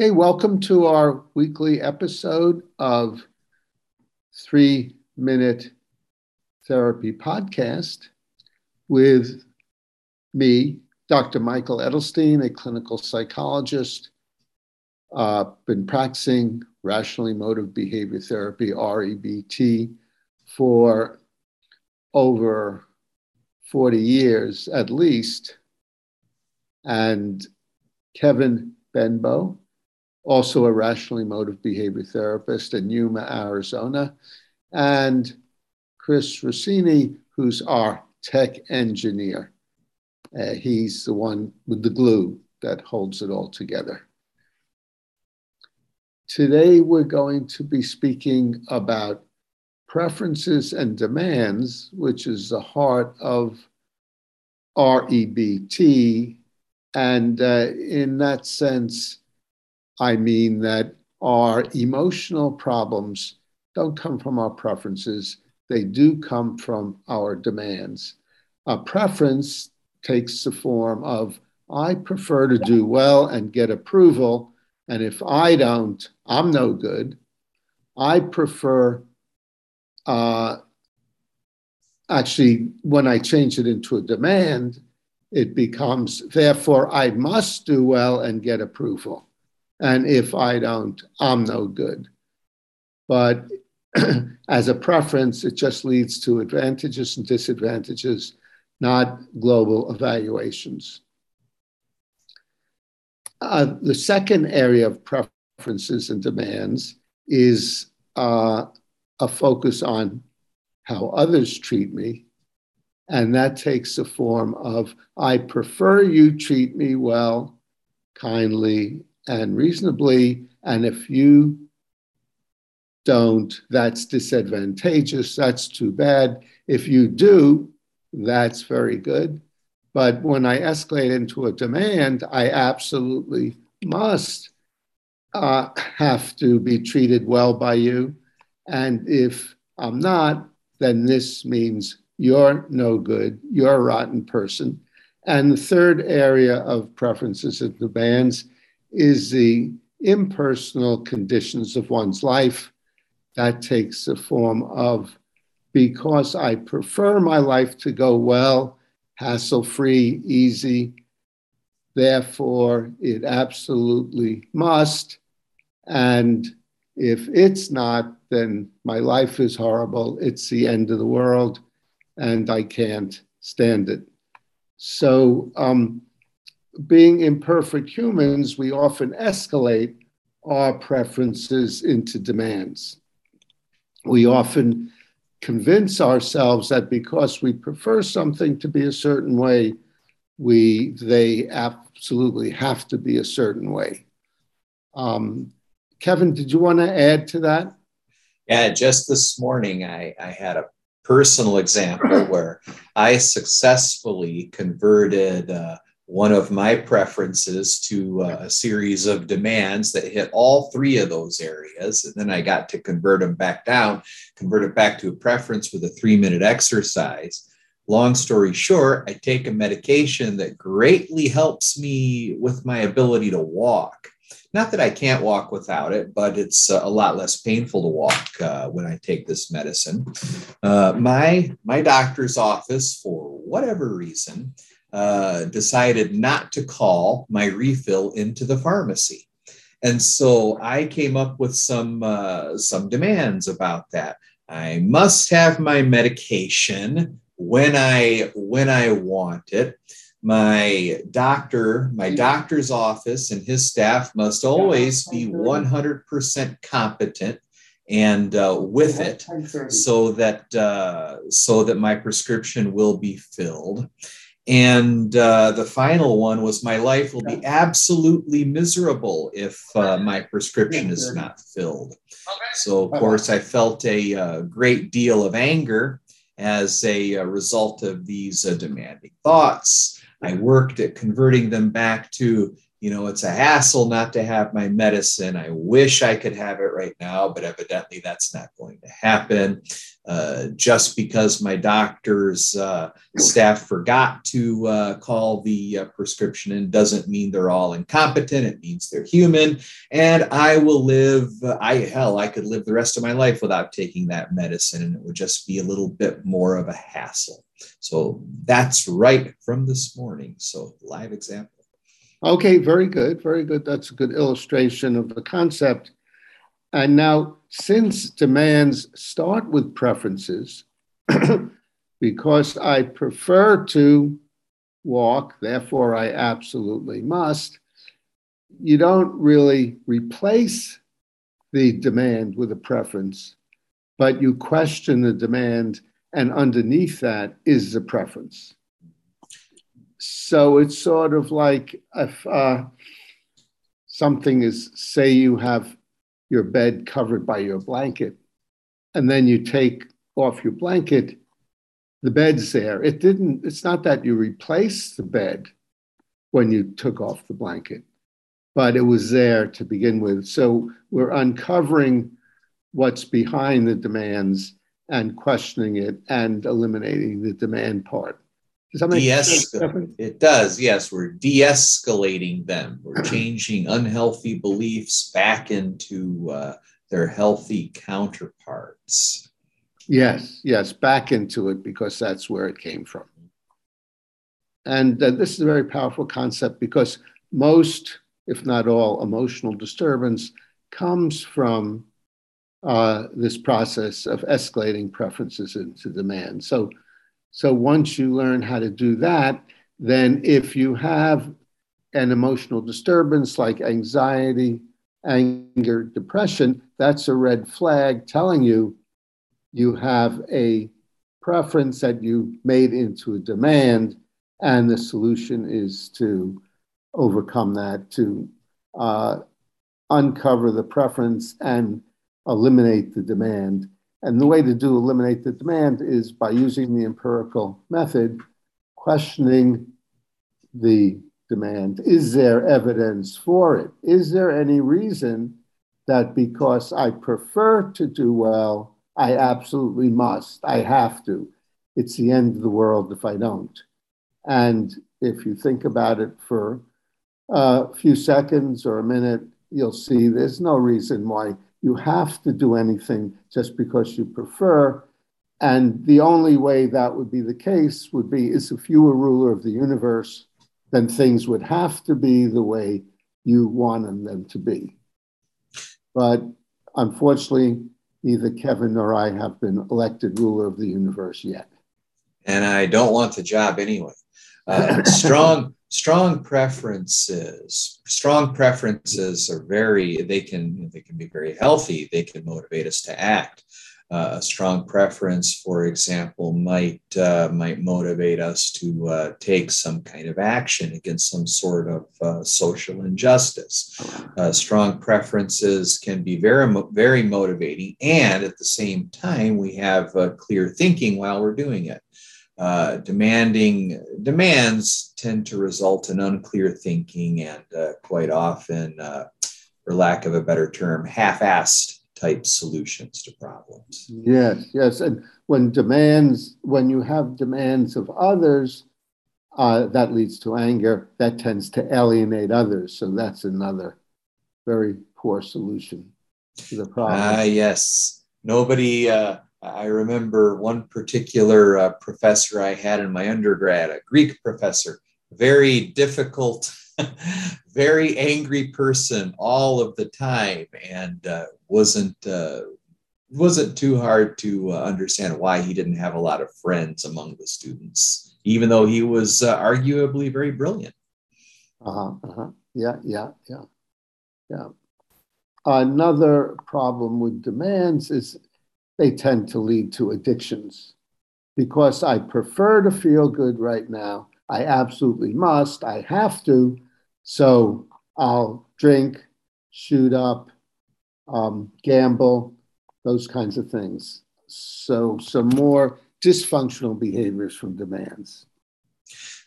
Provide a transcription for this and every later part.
Okay, welcome to our weekly episode of Three Minute Therapy Podcast with me, Dr. Michael Edelstein, a clinical psychologist. Uh, been practicing rational emotive behavior therapy, REBT, for over 40 years at least. And Kevin Benbow, also a rational emotive behavior therapist in Yuma, Arizona, and Chris Rossini, who's our tech engineer. Uh, he's the one with the glue that holds it all together. Today, we're going to be speaking about preferences and demands, which is the heart of REBT. And uh, in that sense, I mean that our emotional problems don't come from our preferences, they do come from our demands. A preference takes the form of I prefer to do well and get approval, and if I don't, I'm no good. I prefer, uh, actually, when I change it into a demand, it becomes, therefore, I must do well and get approval. And if I don't, I'm no good. But as a preference, it just leads to advantages and disadvantages, not global evaluations. Uh, the second area of preferences and demands is uh, a focus on how others treat me. And that takes the form of I prefer you treat me well, kindly, and reasonably. And if you don't, that's disadvantageous. That's too bad. If you do, that's very good. But when I escalate into a demand, I absolutely must uh, have to be treated well by you. And if I'm not, then this means you're no good, you're a rotten person. And the third area of preferences and demands is the impersonal conditions of one's life. That takes the form of because I prefer my life to go well, hassle free, easy. Therefore, it absolutely must. And if it's not, then my life is horrible. It's the end of the world, and I can't stand it. So, um, being imperfect humans, we often escalate our preferences into demands. We often convince ourselves that because we prefer something to be a certain way, we they absolutely have to be a certain way. Um, Kevin, did you want to add to that? Yeah, just this morning I, I had a personal example where I successfully converted uh, one of my preferences to uh, a series of demands that hit all three of those areas. And then I got to convert them back down, convert it back to a preference with a three minute exercise. Long story short, I take a medication that greatly helps me with my ability to walk. Not that I can't walk without it, but it's a lot less painful to walk uh, when I take this medicine. Uh, my my doctor's office, for whatever reason, uh, decided not to call my refill into the pharmacy. And so I came up with some uh, some demands about that. I must have my medication when I when I want it. My doctor, my doctor's office, and his staff must always be 100% competent and uh, with it, so that uh, so that my prescription will be filled. And uh, the final one was my life will be absolutely miserable if uh, my prescription is not filled. So, of course, I felt a uh, great deal of anger as a, a uh, result of these uh, demanding thoughts. I worked at converting them back to, you know, it's a hassle not to have my medicine. I wish I could have it right now, but evidently that's not going to happen. Uh, just because my doctor's uh, staff forgot to uh, call the uh, prescription in doesn't mean they're all incompetent. It means they're human. And I will live, I hell, I could live the rest of my life without taking that medicine, and it would just be a little bit more of a hassle. So that's right from this morning. So, live example. Okay, very good. Very good. That's a good illustration of the concept. And now, since demands start with preferences, because I prefer to walk, therefore I absolutely must, you don't really replace the demand with a preference, but you question the demand, and underneath that is the preference. So it's sort of like if uh, something is, say, you have your bed covered by your blanket, and then you take off your blanket, the bed's there. It didn't, it's not that you replaced the bed when you took off the blanket, but it was there to begin with. So we're uncovering what's behind the demands and questioning it and eliminating the demand part. Does that make sense? It does, yes. We're de escalating them. We're changing unhealthy beliefs back into uh, their healthy counterparts. Yes, yes, back into it because that's where it came from. And uh, this is a very powerful concept because most, if not all, emotional disturbance comes from uh, this process of escalating preferences into demand. So so once you learn how to do that, then if you have an emotional disturbance like anxiety, anger, depression, that's a red flag telling you you have a preference that you made into a demand, and the solution is to overcome that, to uh, uncover the preference and eliminate the demand and the way to do eliminate the demand is by using the empirical method, questioning the demand. Is there evidence for it? Is there any reason that because I prefer to do well, I absolutely must, I have to? It's the end of the world if I don't. And if you think about it for a few seconds or a minute, you'll see there's no reason why you have to do anything just because you prefer. And the only way that would be the case would be is if you were ruler of the universe, then things would have to be the way you wanted them to be. But unfortunately, neither Kevin nor I have been elected ruler of the universe yet. And I don't want the job anyway. Uh, strong strong preferences strong preferences are very they can they can be very healthy. They can motivate us to act. Uh, a strong preference for example might uh, might motivate us to uh, take some kind of action against some sort of uh, social injustice. Uh, strong preferences can be very very motivating and at the same time we have uh, clear thinking while we're doing it uh, demanding demands tend to result in unclear thinking and uh, quite often, uh, for lack of a better term, half-assed type solutions to problems. Yes, yes, and when demands, when you have demands of others, uh, that leads to anger. That tends to alienate others. So that's another very poor solution to the problem. Ah, yes. Nobody uh, I remember one particular uh, professor I had in my undergrad, a Greek professor, very difficult, very angry person all of the time, and uh, wasn't uh, wasn't too hard to uh, understand why he didn't have a lot of friends among the students, even though he was uh, arguably very brilliant. Uh huh. Uh-huh. Yeah. Yeah. Yeah. Yeah. Another problem with demands is they tend to lead to addictions. Because I prefer to feel good right now, I absolutely must, I have to. So I'll drink, shoot up, um, gamble, those kinds of things. So, some more dysfunctional behaviors from demands.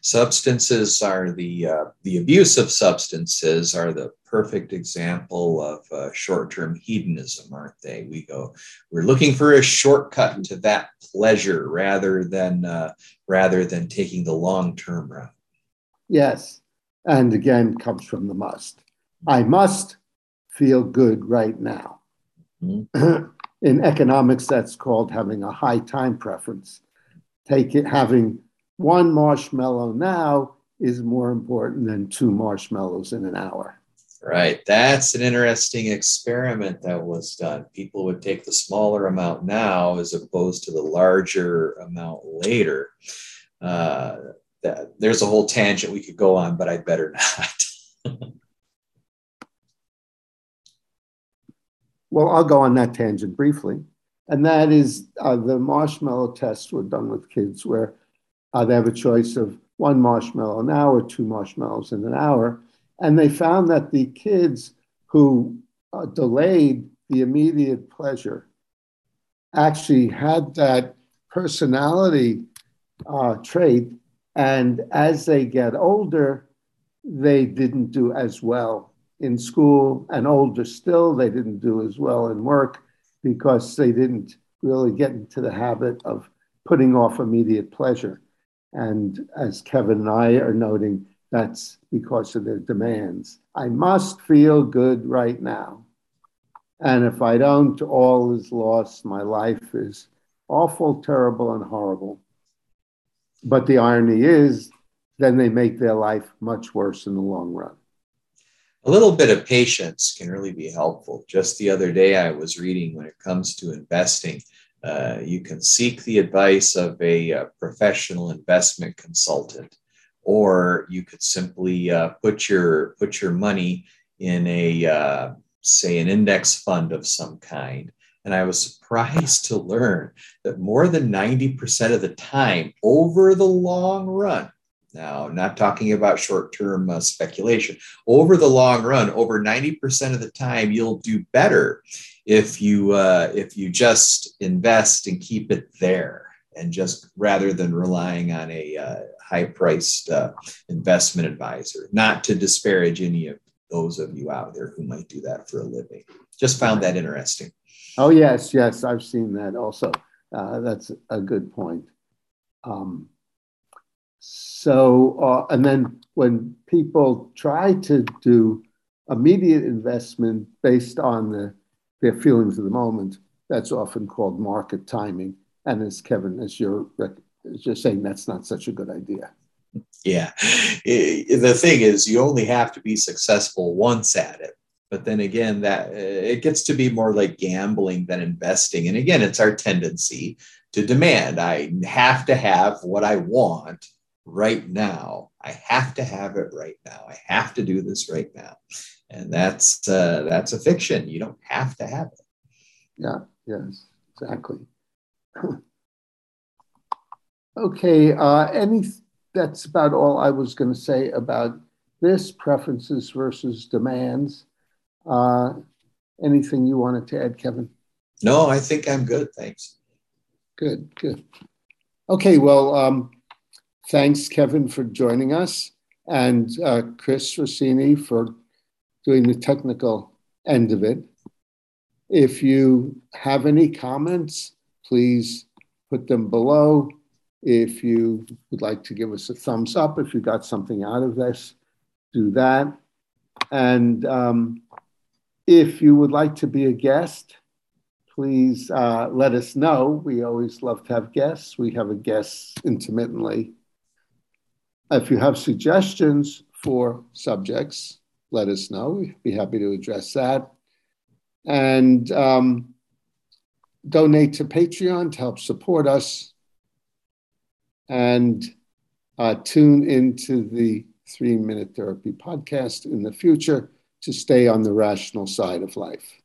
Substances are the uh, the abuse of substances are the perfect example of uh, short-term hedonism, aren't they? We go, we're looking for a shortcut to that pleasure rather than uh, rather than taking the long-term route. Yes, and again comes from the must. I must feel good right now. Mm-hmm. In economics, that's called having a high time preference. Take it having one marshmallow now is more important than two marshmallows in an hour. Right. That's an interesting experiment that was done. People would take the smaller amount now as opposed to the larger amount later. Uh, that, there's a whole tangent we could go on, but I'd better not. well, I'll go on that tangent briefly. And that is uh, the marshmallow tests were done with kids where uh, they have a choice of one marshmallow an hour, two marshmallows in an hour. And they found that the kids who uh, delayed the immediate pleasure actually had that personality uh, trait. And as they get older, they didn't do as well in school, and older still, they didn't do as well in work because they didn't really get into the habit of putting off immediate pleasure. And as Kevin and I are noting, that's because of their demands. I must feel good right now. And if I don't, all is lost. My life is awful, terrible, and horrible. But the irony is, then they make their life much worse in the long run. A little bit of patience can really be helpful. Just the other day, I was reading when it comes to investing uh, you can seek the advice of a, a, uh, professional investment consultant, or you could simply uh, put your put your money in a uh, say an index fund of some kind. And I was surprised to learn that more than 90% of the time, over the long run, now, not talking about short term uh, speculation. Over the long run, over 90% of the time, you'll do better if you uh, if you just invest and keep it there and just rather than relying on a uh, high priced uh, investment advisor. Not to disparage any of those of you out there who might do that for a living. Just found that interesting. Oh yes yes i've seen that also. Uh, that's a good point. Um, so uh, and then when people try to do immediate investment based on the their feelings of the moment. That's often called market timing. And as Kevin, as you're just saying, that's not such a good idea. Yeah. The thing is, you only have to be successful once at it. But then again, that it gets to be more like gambling than investing. And again, it's our tendency to demand. I have to have what I want right now. I have to have it right now. I have to do this right now and that's uh, that's a fiction. You don't have to have it. Yeah. Yes. Exactly. okay. Uh, any. That's about all I was going to say about this preferences versus demands. Uh, anything you wanted to add, Kevin? No, I think I'm good. Thanks. Good. Good. Okay. Well, um, thanks, Kevin, for joining us, and uh, Chris Rossini for doing the technical end of it. If you have any comments, please put them below. If you would like to give us a thumbs up, if you got something out of this, do that. And um, if you would like to be a guest, please uh, let us know. We always love to have guests. We have a guest intermittently. If you have suggestions for subjects, let us know. We'd be happy to address that. And um, donate to Patreon to help support us. And uh, tune into the Three Minute Therapy podcast in the future to stay on the rational side of life.